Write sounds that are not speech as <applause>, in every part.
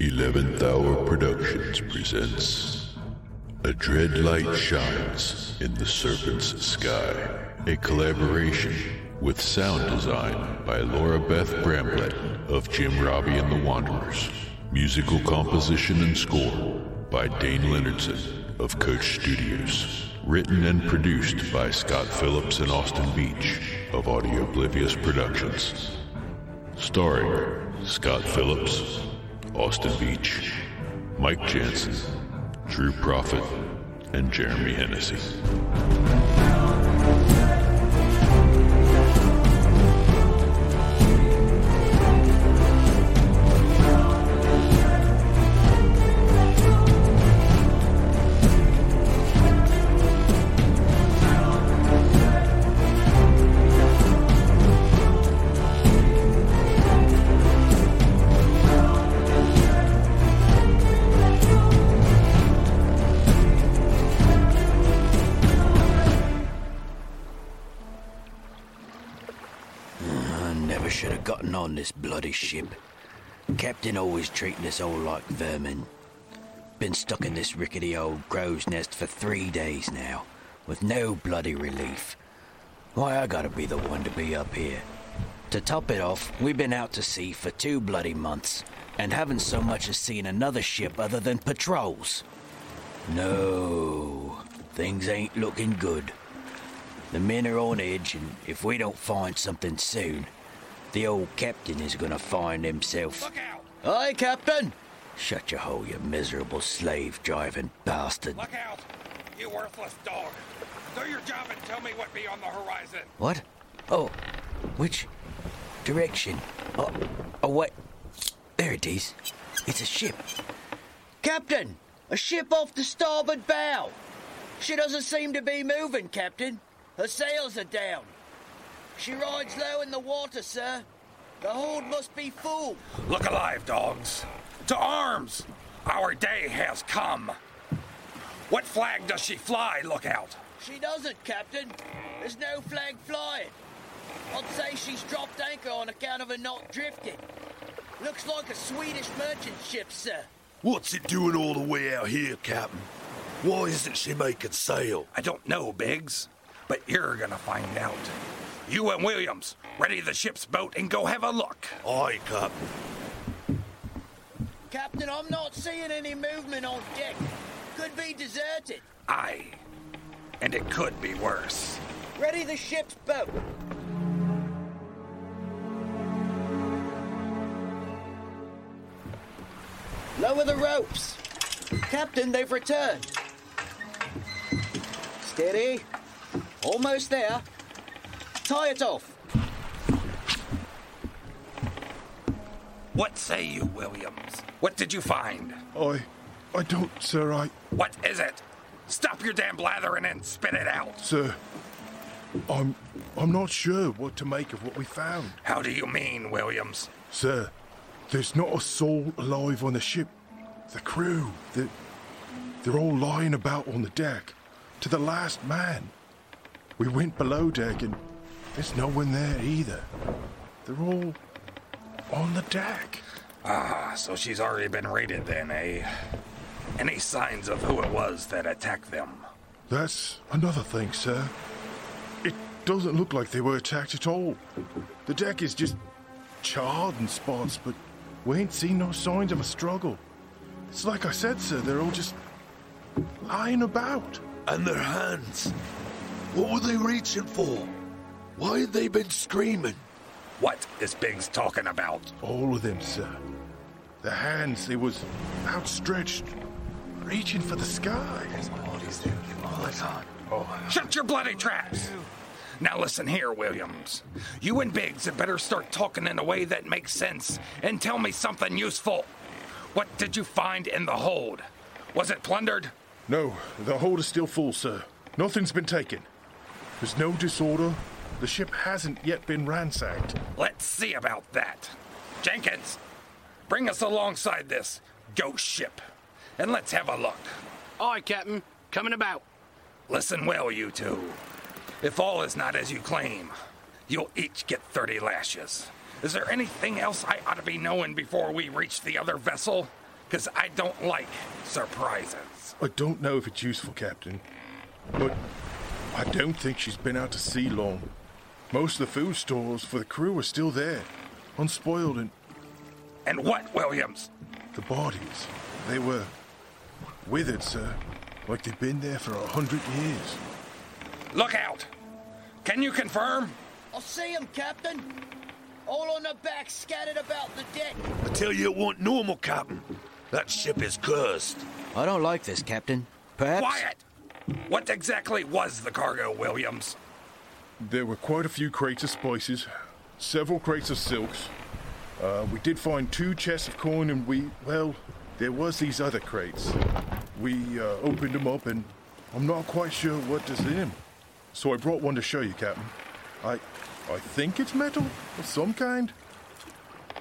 11th Hour Productions presents A Dread Light Shines in the Serpent's Sky, a collaboration with sound design by Laura Beth Bramblette of Jim Robbie and the Wanderers, musical composition and score by Dayn Leonardson of Koach Studios, written and produced by Scott Phillips and Austin Beach of Audioblivious Productions, starring Scott Phillips, Austin Beach, Mike Janson, Drew Profit, and Jeremy Hennessy. This bloody ship. Captain always treating us all like vermin. Been stuck in this rickety old crow's nest for three days now, with no bloody relief. Why I gotta be the one to be up here? To top it off, we've been out to sea for two bloody months, and haven't so much as seen another ship other than patrols. No, things ain't looking good. The men are on edge, and if we don't find something soon, the old captain is gonna find himself. Look out! Aye, Captain! Shut your hole, you miserable slave driving bastard. Look out! You worthless dog! Do your job and tell me what be on the horizon. What? Oh, which direction? Oh, oh, what? There it is. It's a ship. Captain! A ship off the starboard bow! She doesn't seem to be moving, Captain. Her sails are down. She rides low in the water, sir. The hold must be full. Look alive, dogs! To arms! Our day has come. What flag does she fly? Look out! She doesn't, Captain. There's no flag flying. I'd say she's dropped anchor on account of her not drifting. Looks like a Swedish merchant ship, sir. What's it doing all the way out here, Captain? Why isn't she making sail? I don't know, Biggs, but you're gonna find out. You and Williams, ready the ship's boat and go have a look. Aye, Captain. Captain, I'm not seeing any movement on deck. Could be deserted. Aye. And it could be worse. Ready the ship's boat. Lower the ropes. Captain, they've returned. Steady. Almost there. Tie it off. What say you, Williams? What did you find? I. I don't, sir. I. What is it? Stop your damn blathering and spit it out. Sir. I'm. I'm not sure what to make of what we found. How do you mean, Williams? Sir, there's not a soul alive on the ship. The crew, they're, they're all lying about on the deck, to the last man. We went below deck and there's no one there either. They're all on the deck. Ah, so she's already been raided then, eh? Any signs of who it was that attacked them? That's another thing, sir. It doesn't look like they were attacked at all. The deck is just charred in spots, but we ain't seen no signs of a struggle. It's like I said, sir, they're all just lying about. And their hands. What were they reaching for? Why had they been screaming? What is Biggs talking about? All of them, sir. The hands, they was outstretched, reaching for the sky. Shut your bloody traps! Now listen here, Williams. You and Biggs had better start talking in a way that makes sense and tell me something useful. What did you find in the hold? Was it plundered? No, the hold is still full, sir. Nothing's been taken. There's no disorder. The ship hasn't yet been ransacked. Let's see about that. Jenkins, bring us alongside this ghost ship and let's have a look. Aye, Captain. Coming about. Listen well, you two. If all is not as you claim, you'll each get 30 lashes. Is there anything else I ought to be knowing before we reach the other vessel? Because I don't like surprises. I don't know if it's useful, Captain, but I don't think she's been out to sea long. Most of the food stores for the crew are still there, unspoiled, and And what, Williams? the bodies, they were withered, sir, like they'd been there for a hundred years. Look out! Can you confirm? I see 'em, Captain. All on the back, scattered about the deck. I tell you it wasn't normal, Captain. That ship is cursed. I don't like this, Captain. Perhaps. Quiet! What exactly was the cargo, Williams? There were quite a few crates of spices, several crates of silks. Uh, we did find two chests of corn, and we, well, there was these other crates. We uh, opened them up, and I'm not quite sure what is in them. So I brought one to show you, Captain. I, I think it's metal of some kind.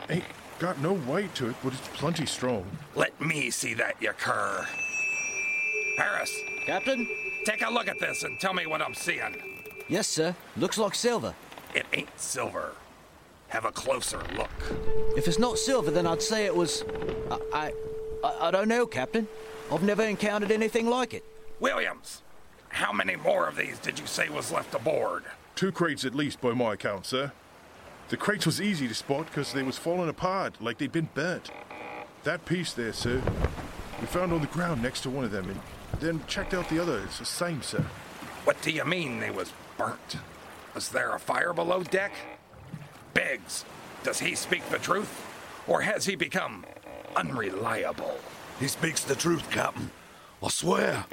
Ain't got no weight to it, but it's plenty strong. Let me see that, you cur. Harris, Captain? take a look at this and tell me what I'm seeing. Yes, sir. Looks like silver. It ain't silver. Have a closer look. If it's not silver, then I'd say it was. I. I, I, I don't know, Captain. I've never encountered anything like it. Williams, how many more of these did you say was left aboard? Two crates at least, by my account, sir. The crates was easy to spot because they was falling apart like they'd been burnt. That piece there, sir, we found on the ground next to one of them, and then checked out the other. It's the same, sir. What do you mean they was burnt? Was there a fire below deck? Biggs, does he speak the truth? Or has he become unreliable? He speaks the truth, Captain. I swear.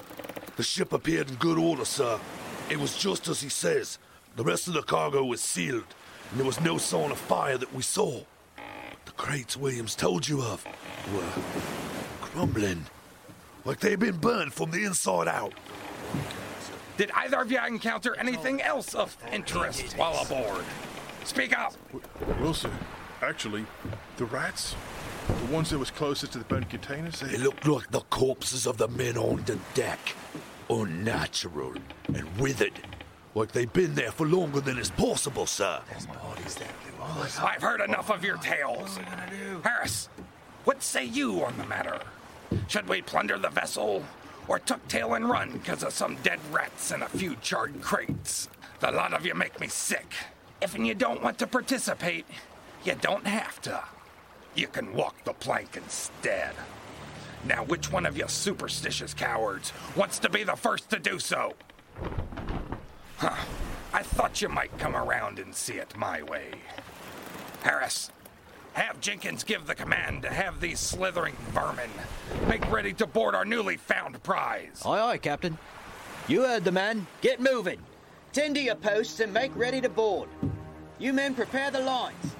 The ship appeared in good order, sir. It was just as he says. The rest of the cargo was sealed, and there was no sign of fire that we saw. But the crates Williams told you of were crumbling, like they'd been burned from the inside out. Did either of you encounter anything else of interest while aboard? Speak up. Well, sir, actually, the rats, the ones that was closest to the burnt containers, they, It looked like the corpses of the men on the deck. Unnatural and withered. Like they'd been there for longer than is possible, sir. I've heard enough of your tales. Harris, what say you on the matter? Should we plunder the vessel or tuck tail and run because of some dead rats and a few charred crates? The lot of you make me sick. If you don't want to participate, you don't have to. You can walk the plank instead. Now, which one of you superstitious cowards wants to be the first to do so? Huh. I thought you might come around and see it my way. Harris, have Jenkins give the command to have these slithering vermin make ready to board our newly found prize. Aye, aye, Captain. You heard the man. Get moving. Tend to your posts and make ready to board. You men prepare the lines.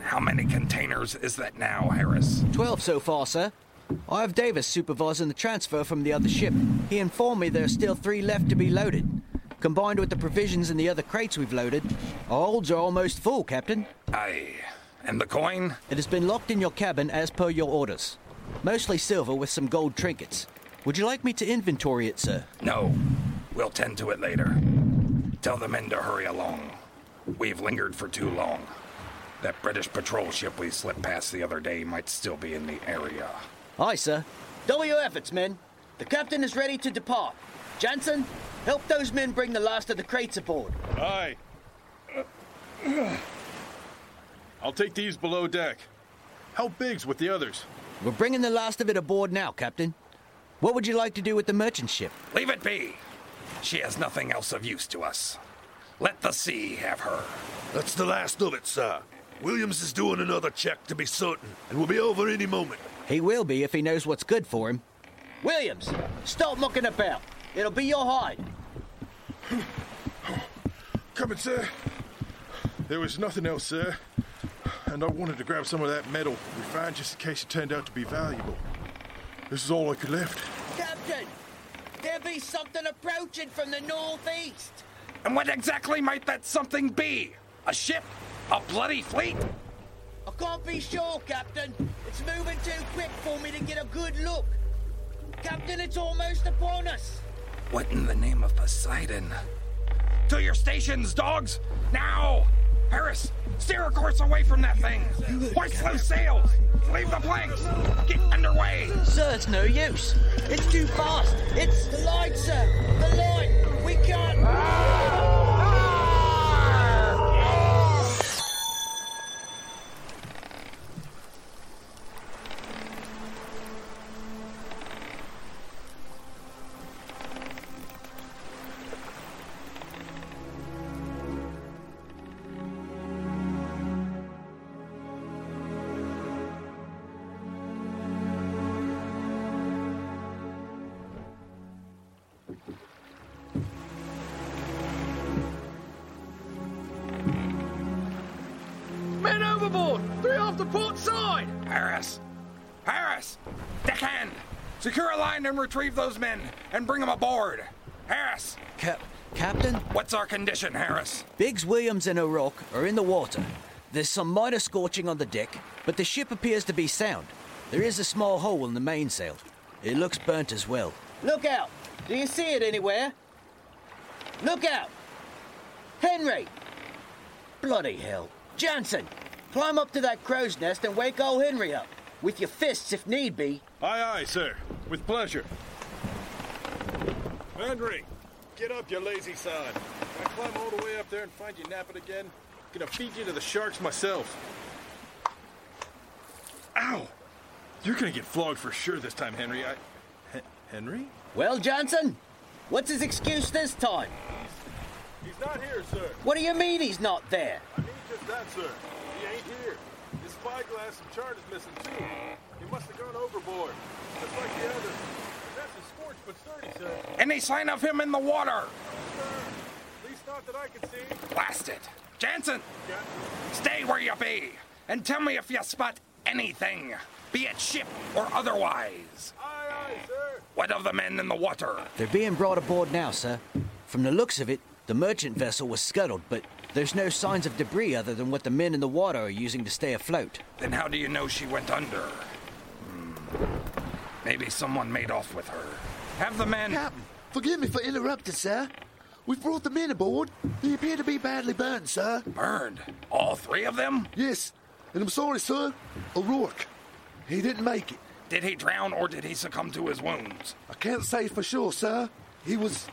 How many containers is that now, Harris? Twelve so far, sir. I have Davis supervising the transfer from the other ship. He informed me there are still three left to be loaded. Combined with the provisions in the other crates we've loaded, our holds are almost full, Captain. Aye. And the coin? It has been locked in your cabin as per your orders. Mostly silver with some gold trinkets. Would you like me to inventory it, sir? No. We'll tend to it later. Tell the men to hurry along. We've lingered for too long. That British patrol ship we slipped past the other day might still be in the area. Aye, sir. Double your efforts, men. The captain is ready to depart. Jansen, help those men bring the last of the crates aboard. Aye. I'll take these below deck. Help Biggs with the others. We're bringing the last of it aboard now, Captain. What would you like to do with the merchant ship? Leave it be. She has nothing else of use to us. Let the sea have her. That's the last of it, sir. Williams is doing another check to be certain, and we'll be over any moment. He will be if he knows what's good for him. Williams, stop mucking about. It'll be your hide. Coming, sir. There was nothing else, sir. And I wanted to grab some of that metal we found just in case it turned out to be valuable. This is all I could lift. Captain, there be something approaching from the northeast. And what exactly might that something be? A ship? A bloody fleet? I can't be sure, Captain. It's moving too quick for me to get a good look. Captain, it's almost upon us. What in the name of Poseidon? To your stations, dogs! Now! Harris, Steer a course away from that thing. Hoist those sails. Leave the planks. Get underway. Sir, it's no use. It's too fast. It's the light, sir. The light. We can't. Men and retrieve those men and bring them aboard. Harris. Cap- Captain, What's our condition, Harris? Biggs, Williams, and O'Rourke are in the water. There's some minor scorching on the deck, but the ship appears to be sound. There is a small hole in the mainsail. It looks burnt as well. Look out! Do you see it anywhere? Look out! Henry! Bloody hell. Jansen! Climb up to that crow's nest and wake old Henry up. With your fists if need be. Aye, aye, sir. With pleasure. Henry, get up, you lazy son. Can I climb all the way up there and find you napping again? I'm Gonna feed you to the sharks myself. Ow! You're gonna get flogged for sure this time, Henry. I. Henry? Well, Johnson, what's his excuse this time? He's not here, sir. What do you mean he's not there? I mean just that, sir. He ain't here. His spyglass and chart is missing too. He must have gone overboard. Just like the others. That's a scorched but sturdy, sir. Any sign of him in the water? At least not that I can see. Blast it. Jansen, stay where you be and tell me if you spot anything, be it ship or otherwise. Aye, aye, sir. What of the men in the water? They're being brought aboard now, sir. From the looks of it, the merchant vessel was scuttled, but there's no signs of debris other than what the men in the water are using to stay afloat. Then how do you know she went under? Hmm. Maybe someone made off with her. Have the men. Captain, forgive me for interrupting, sir. We've brought the men aboard. They appear to be badly burned, sir. Burned. All three of them? Yes, and I'm sorry, sir. O'Rourke. He didn't make it. Did he drown or did he succumb to his wounds? I can't say for sure, sir. He was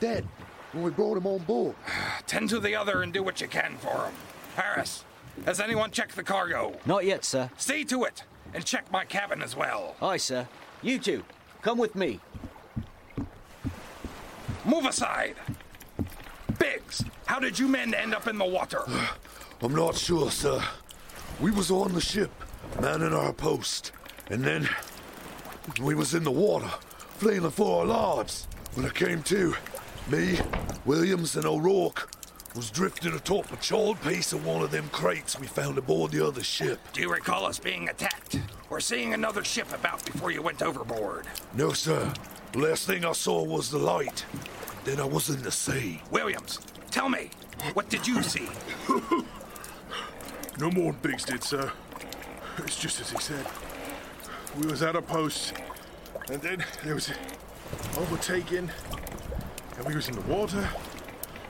dead when we brought him on board. <sighs> Tend to the other and do what you can for him. Harris, has anyone checked the cargo? Not yet, sir. See to it and check my cabin as well. Aye, sir. You two, come with me. Move aside. Biggs, how did you men end up in the water? <sighs> I'm not sure, sir. We was on the ship, manning our post, and then we was in the water, fleeing for our lives. When I came to, me, Williams, and O'Rourke was drifting atop a charred piece of one of them crates we found aboard the other ship. Do you recall us being attacked or seeing another ship about before you went overboard? No, sir. The last thing I saw was the light. Then I was in the sea. Williams, tell me, what did you see? <laughs> No more than Biggs did, sir. It's just as he said. We was at a post, and then there was overtaken, and we was in the water.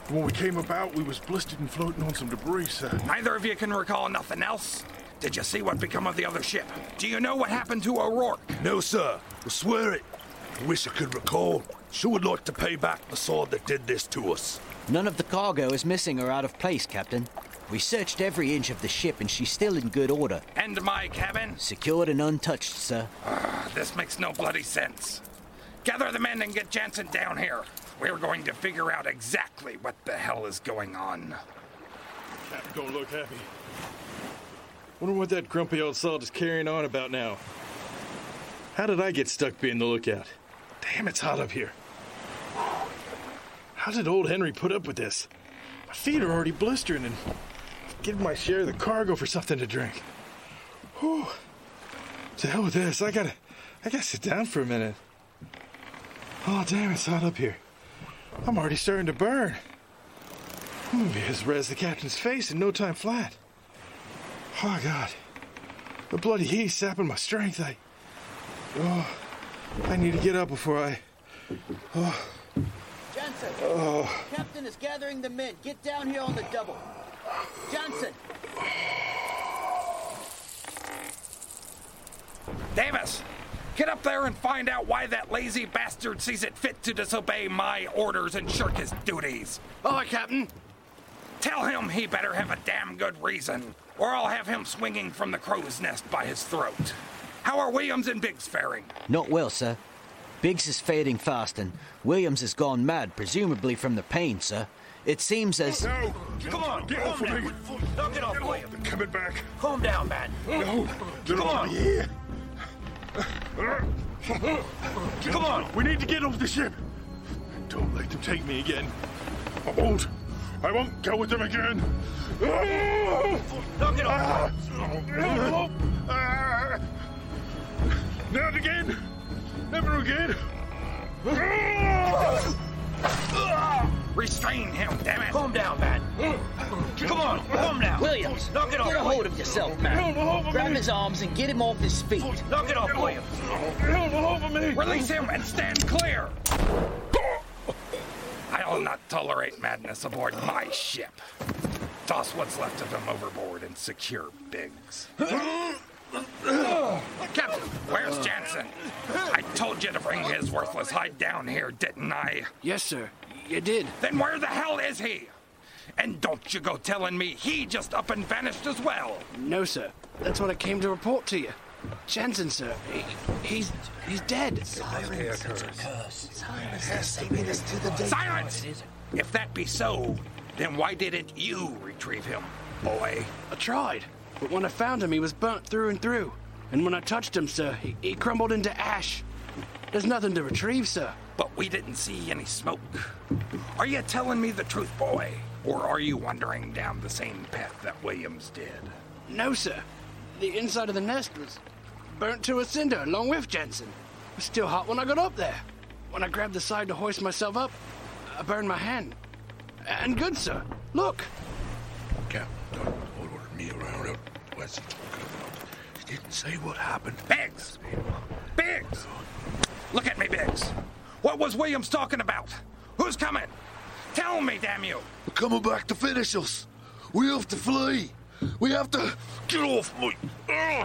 And when we came about, we was blistered and floating on some debris, sir. Neither of you can recall nothing else? Did you see what become of the other ship? Do you know what happened to O'Rourke? No, sir. I swear it. I wish I could recall. Sure would like to pay back the sword that did this to us. None of the cargo is missing or out of place, Captain. We searched every inch of the ship and she's still in good order. And my cabin? Secured and untouched, sir. Ah, this makes no bloody sense. Gather the men and get Jansen down here. We're going to figure out exactly what the hell is going on. Captain don't look happy. Wonder what that grumpy old salt is carrying on about now. How did I get stuck being the lookout? Damn, it's hot up here. How did old Henry put up with this? My feet are already blistering and give my share of the cargo for something to drink. Whew. To hell with this. I gotta, I gotta sit down for a minute. Oh, damn, it's hot up here. I'm already starting to burn. Hmm, Movie has res the captain's face in no time flat. Oh, God. The bloody heat sapping my strength. I. Oh, I need to get up before I. Oh. Johnson! Oh. Captain is gathering the men. Get down here on the double. Johnson! Davis! Get up there and find out why that lazy bastard sees it fit to disobey my orders and shirk his duties. Aye, Captain. Tell him he better have a damn good reason, or I'll have him swinging from the crow's nest by his throat. How are Williams and Biggs faring? Not well, sir. Biggs is fading fast, and Williams has gone mad, presumably from the pain, sir. It seems as. No! Come on, Get off of down. me! Knock it off, William. They're coming back! Calm down, man. No! Get Come off on. me here! Come on. We need to get off the ship! Don't let them take me again. I won't! I won't go with them again! Knock it off. Ah! Not again! Never again! Restrain him, damn it! Calm down, man. Come on, calm down. Williams, Knock it off. get a hold of yourself, man. Grab his arms and get him off his feet. Knock it off, Williams. Release him and stand clear! I'll not tolerate madness aboard my ship. Toss what's left of him overboard and secure Biggs. Captain, where's Jansen? I told you to bring his worthless hide down here, didn't I? Yes, sir. You did. Then where the hell is he? And don't you go telling me he just up and vanished as well. No, sir. That's what I came to report to you. Jensen, sir. He, he's he's dead. Silence! Silence! If that be so, then why didn't you retrieve him, boy? I tried, but when I found him, he was burnt through and through. And when I touched him, sir, he, he crumbled into ash. There's nothing to retrieve, sir. But we didn't see any smoke. Are you telling me the truth, boy? Or are you wandering down the same path that Williams did? No, sir. The inside of the nest was burnt to a cinder along with Jensen. It was still hot when I got up there. When I grabbed the side to hoist myself up, I burned my hand. And good, sir. Look. Captain, don't order me around. What's he talking about? He didn't say what happened. Biggs! Biggs! Look at me, Biggs. What was Williams talking about? Who's coming? Tell me, damn you! They're coming back to finish us. We have to flee. We have to get off me.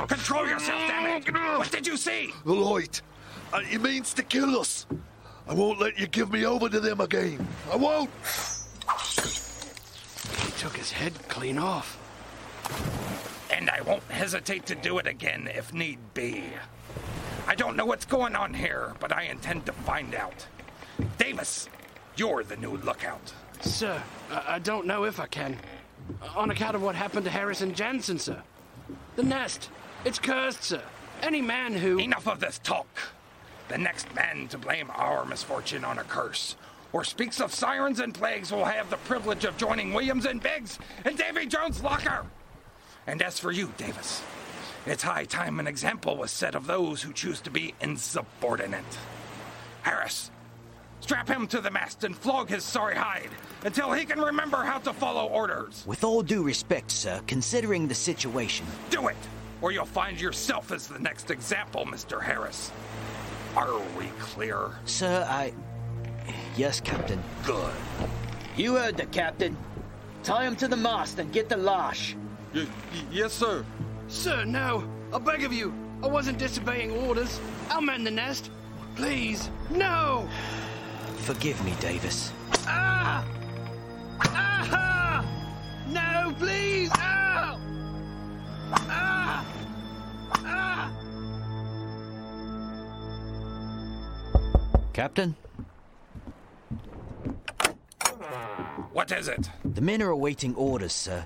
Control yourself, damn it! What did you see? The light. And he means to kill us. I won't let you give me over to them again. I won't. He took his head clean off. And I won't hesitate to do it again if need be. I don't know what's going on here, but I intend to find out. Davis, you're the new lookout. Sir, I, don't know if I can. On account of what happened to Harrison Jansen, sir. The nest. It's cursed, sir. Any man who. Enough of this talk. The next man to blame our misfortune on a curse, or speaks of sirens and plagues, will have the privilege of joining Williams and Biggs in Davy Jones' locker. And as for you, Davis, it's high time an example was set of those who choose to be insubordinate. Harris, strap him to the mast and flog his sorry hide until he can remember how to follow orders. With all due respect, sir, considering the situation, Do it, or you'll find yourself as the next example, Mr. Harris. Are we clear? sir, I. Yes, Captain. Good. You heard the captain. Tie him to the mast and get the lash. yes, sir. Sir, no. I beg of you. I wasn't disobeying orders. I'll mend the nest. Please, no! Forgive me, Davis. Ah! Ah! No, please! Ah! Ah! Ah! Captain, What is it? the men are awaiting orders, sir.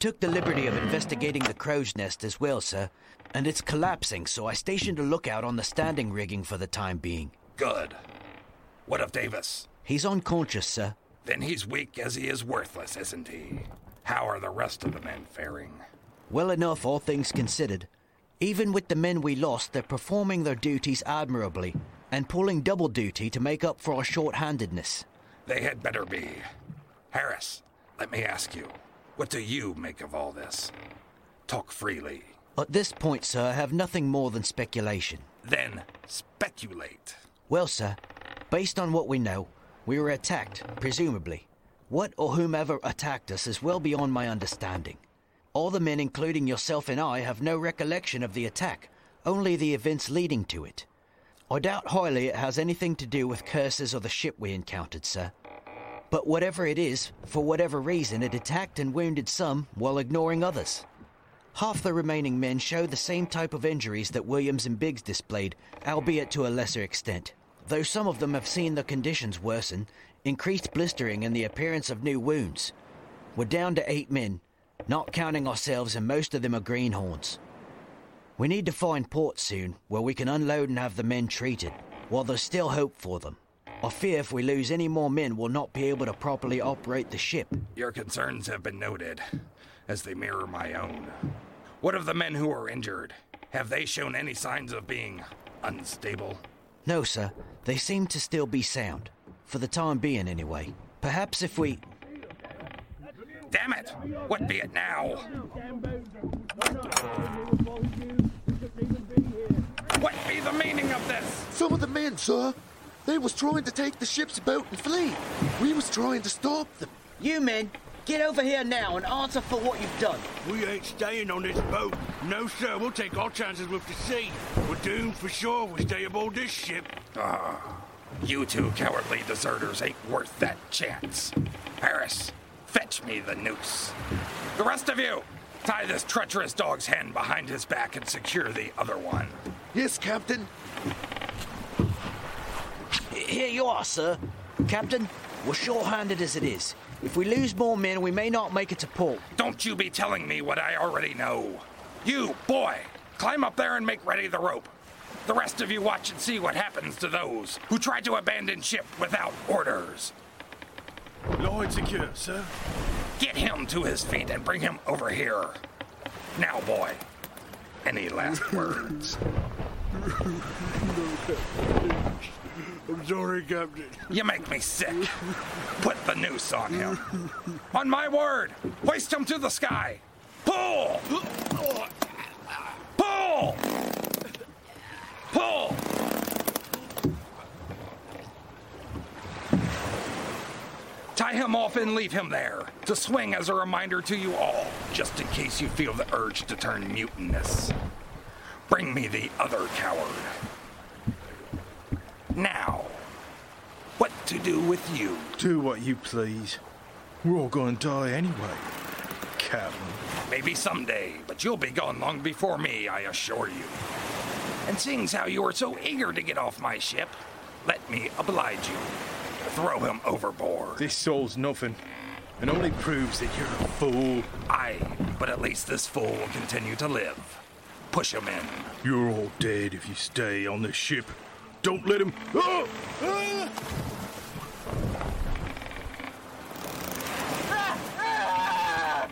I took the liberty of investigating the crow's nest as well, sir, and it's collapsing, so I stationed a lookout on the standing rigging for the time being. Good. What of Davis? He's unconscious, sir. Then he's weak as he is worthless, isn't he? How are the rest of the men faring? Well enough, all things considered. Even with the men we lost, they're performing their duties admirably and pulling double duty to make up for our short-handedness. They had better be. Harris, let me ask you, what do you make of all this? Talk freely. At this point, sir, I have nothing more than speculation. Then speculate. Well, sir, based on what we know, we were attacked, presumably. What or whomever attacked us is well beyond my understanding. All the men, including yourself and I, have no recollection of the attack, only the events leading to it. I doubt highly it has anything to do with curses or the ship we encountered, sir. But whatever it is, for whatever reason, it attacked and wounded some while ignoring others. Half the remaining men show the same type of injuries that Williams and Biggs displayed, albeit to a lesser extent. Though some of them have seen the conditions worsen, increased blistering and the appearance of new wounds. We're down to eight men, not counting ourselves, and most of them are greenhorns. We need to find port soon where we can unload and have the men treated, while there's still hope for them. I fear if we lose any more men, we'll not be able to properly operate the ship. Your concerns have been noted, as they mirror my own. What of the men who are injured? Have they shown any signs of being unstable? No, sir. They seem to still be sound. For the time being, anyway. Perhaps if we. Damn it! What be it now? What be the meaning of this? Some of the men, sir, they was trying to take the ship's boat and flee. We was trying to stop them. You men, get over here now and answer for what you've done. We ain't staying on this boat. No, sir, we'll take our chances with the sea. We're doomed for sure we stay aboard this ship. Ah, You two cowardly deserters ain't worth that chance. Harris, fetch me the noose. The rest of you, tie this treacherous dog's hand behind his back and secure the other one. Yes, Captain. Here you are, sir. Captain, we're short-handed as it is. If we lose more men, we may not make it to port. Don't you be telling me what I already know. You, boy, climb up there and make ready the rope. The rest of you watch and see what happens to those who try to abandon ship without orders. Lloyd secure, sir. Get him to his feet and bring him over here. Now, boy, any last <laughs> words? I'm sorry, Captain. You make me sick. Put the noose on him. On my word, hoist him to the sky. Pull! Pull! Pull! Tie him off and leave him there to swing as a reminder to you all, just in case you feel the urge to turn mutinous. Bring me the other coward. Now, what to do with you? Do what you please. We're all gonna die anyway. Captain. Maybe someday, but you'll be gone long before me, I assure you. And seeing how you are so eager to get off my ship, let me oblige you. Throw him overboard. This soul's nothing. And only proves that you're a fool. Aye, but at least this fool will continue to live. Push him in. You're all dead if you stay on this ship. Don't let him. Oh! Ah!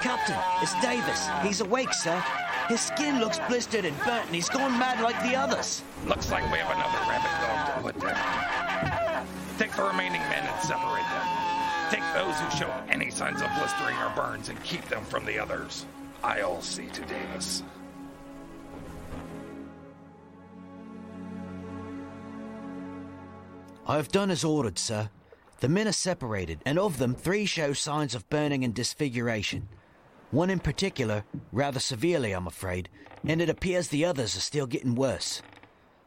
Captain, it's Davis. He's awake, sir. His skin looks blistered and burnt, and he's gone mad like the others. Looks like we have another rabbit dog to put down. Take the remaining men and separate them. Take those who show any signs of blistering or burns and keep them from the others. I'll see to Davis. I have done as ordered, sir. The men are separated, and of them, three show signs of burning and disfiguration. One in particular, rather severely, I'm afraid, and it appears the others are still getting worse.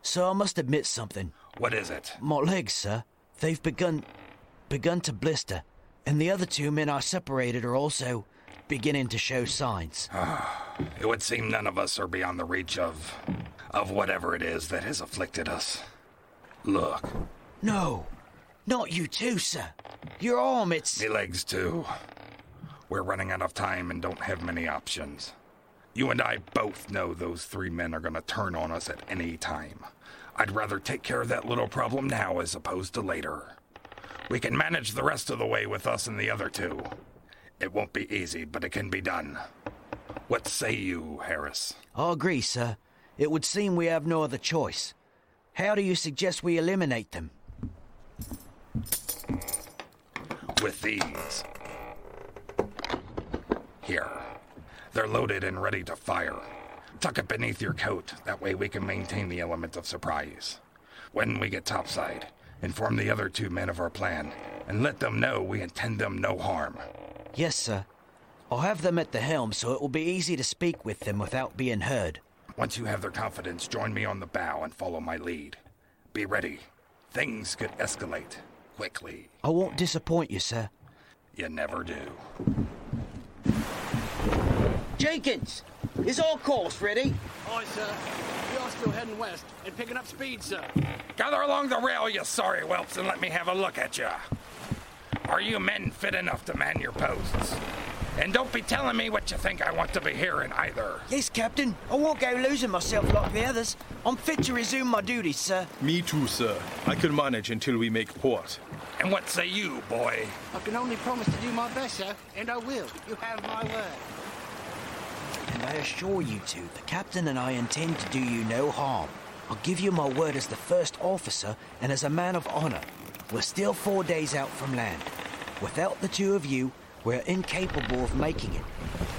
So I must admit something. What is it? My legs, sir, they've begun begun to blister, and the other two men I separated are also beginning to show signs. Ah, it would seem none of us are beyond the reach of. of whatever it is that has afflicted us. Look, No, not you too, sir. Your arm, it's. me legs too. We're running out of time and don't have many options. You and I both know those three men are gonna turn on us at any time. I'd rather take care of that little problem now as opposed to later. We can manage the rest of the way with us and the other two. It won't be easy, but it can be done. What say you, Harris? I agree, sir. It would seem we have no other choice. How do you suggest we eliminate them? With these. Here. They're loaded and ready to fire. Tuck it beneath your coat. That way we can maintain the element of surprise. When we get topside, inform the other two men of our plan and let them know we intend them no harm. Yes, sir. I'll have them at the helm so it will be easy to speak with them without being heard. Once you have their confidence, join me on the bow and follow my lead. Be ready. Things could escalate quickly. I won't disappoint you, sir. You never do. Jenkins, is our course ready? Aye, sir. We are still heading west and picking up speed, sir. Gather along the rail, you sorry whelps, and let me have a look at you. Are you men fit enough to man your posts? And don't be telling me what you think I want to be hearing either. Yes, Captain. I won't go losing myself like the others. I'm fit to resume my duties, sir. Me too, sir. I can manage until we make port. And what say you, boy? I can only promise to do my best, sir, and I will. You have my word. And I assure you two, the captain and I intend to do you no harm. I'll give you my word as the first officer and as a man of honor. We're still four days out from land. Without the two of you, we're incapable of making it.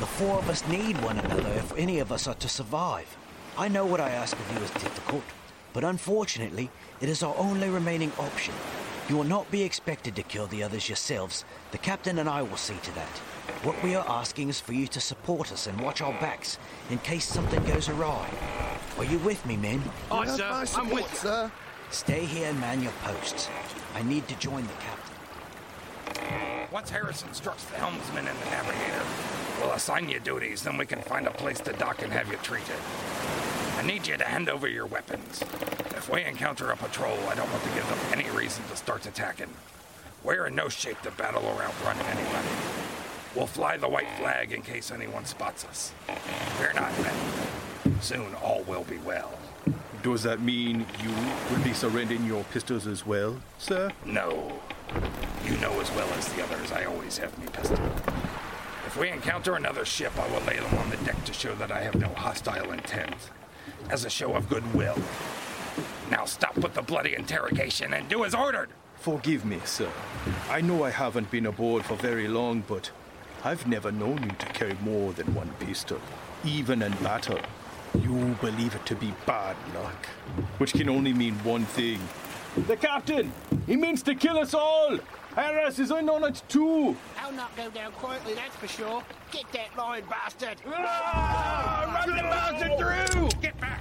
The four of us need one another if any of us are to survive. I know what I ask of you is difficult, but unfortunately, it is our only remaining option. You will not be expected to kill the others yourselves. The captain and I will see to that. What we are asking is for you to support us and watch our backs in case something goes awry. Are you with me, men? Aye, sir. I'm with you. sir. Stay here and man your posts. I need to join the captain. Once Harris instructs the helmsman and the navigator, we'll assign you duties, then we can find a place to dock and have you treated. I need you to hand over your weapons. If we encounter a patrol, I don't want to give them any reason to start attacking. We're in no shape to battle or outrun anybody. We'll fly the white flag in case anyone spots us. Fear not, men. Soon all will be well. Does that mean you will be surrendering your pistols as well, sir? No. You know as well as the others, I always have me pistol. If we encounter another ship, I will lay them on the deck to show that I have no hostile intent. As a show of goodwill. Now stop with the bloody interrogation and do as ordered! Forgive me, sir. I know I haven't been aboard for very long, but I've never known you to carry more than one pistol, even in battle. You believe it to be bad luck, which can only mean one thing. The captain! He means to kill us all! Harris is in on it too! I'll not go down quietly, that's for sure. Get that line, bastard! Ah, run the bastard through! Get back!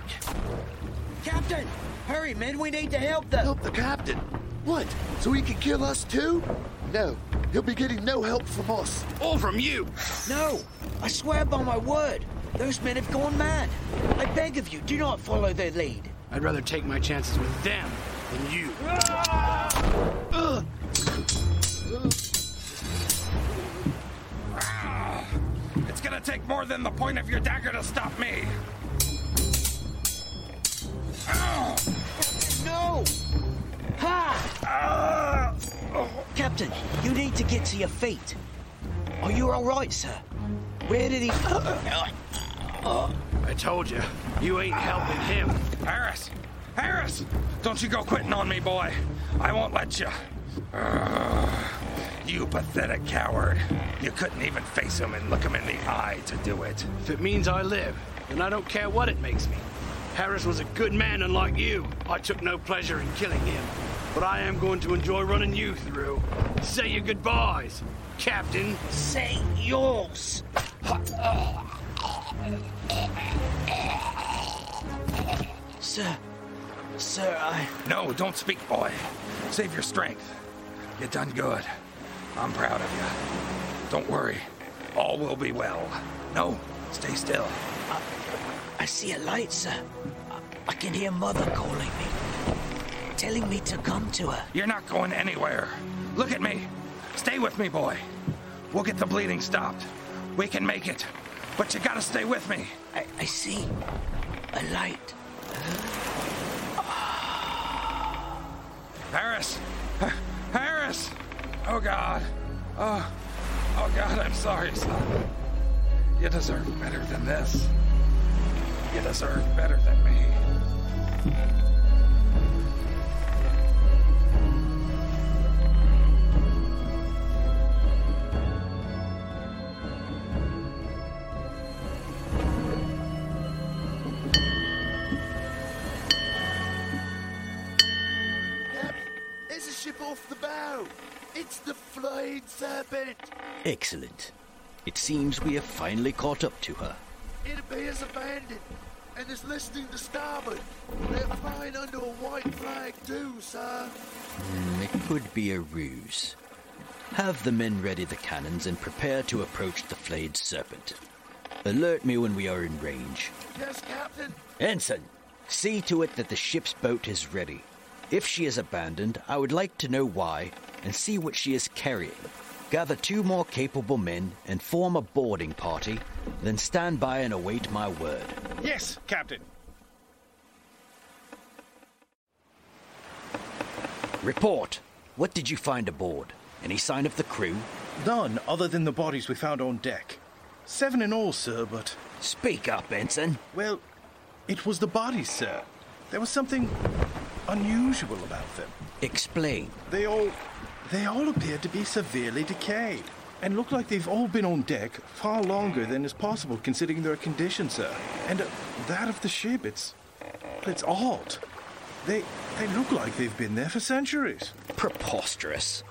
Captain! Hurry, men, we need to help them! Help the captain. What? So he can kill us too? No. He'll be getting no help from us. All from you! No! I swear by my word! Those men have gone mad! I beg of you, do not follow their lead! I'd rather take my chances with them than you. It's gonna take more than the point of your dagger to stop me! Ow! No! Ha! Captain, you need to get to your feet. Are you all right, sir? Where did he... I told you, you ain't helping him. Harris! Harris! Don't you go quitting on me, boy. I won't let you. Ugh. you pathetic coward. You couldn't even face him and look him in the eye to do it. If it means I live, then I don't care what it makes me. Harris was a good man, unlike you. I took no pleasure in killing him. But I am going to enjoy running you through. Say your goodbyes, Captain. Say yours! Sir, sir, I... No, don't speak, boy. Save your strength. You done good. I'm proud of you. Don't worry. All will be well. No, stay still. I see a light, sir. I, I can hear Mother calling me. Telling me to come to her. You're not going anywhere. Look at me. Stay with me, boy. We'll get the bleeding stopped. We can make it. But you gotta stay with me. I, I see a light. Harris! H- Harris! Oh, God. Oh, oh, God, I'm sorry, son. You deserve better than this. You deserve better than me. There's a ship off the bow. It's the Flying Serpent. Excellent. It seems we have finally caught up to her. It appears abandoned, and is listening to starboard. They're flying under a white flag too, sir. Hmm, it could be a ruse. Have the men ready the cannons and prepare to approach the flayed serpent. Alert me when we are in range. Yes, Captain. Ensign, see to it that the ship's boat is ready. If she is abandoned, I would like to know why and see what she is carrying. Gather two more capable men and form a boarding party, then stand by and await my word. Yes, Captain. Report. What did you find aboard? Any sign of the crew? None other than the bodies we found on deck. Seven in all, sir, but. Speak up, Ensign. Well, it was the bodies, sir. There was something unusual about them. Explain. They all. They all appeared to be severely decayed. And look like they've all been on deck far longer than is possible considering their condition, sir. And uh, that of the ship, it's. It's odd. They. They look like they've been there for centuries. Preposterous.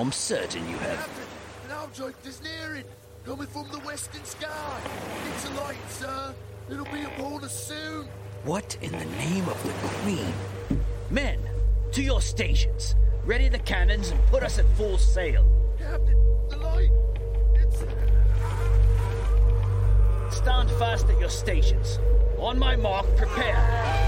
I'm certain you have. Captain, an object is nearing, coming from the western sky. It's a light, sir. It'll be upon us soon. What in the name of the Queen? Men, to your stations. Ready the cannons and put us at full sail. Captain, the light. It's. Stand fast at your stations. On my mark, prepare.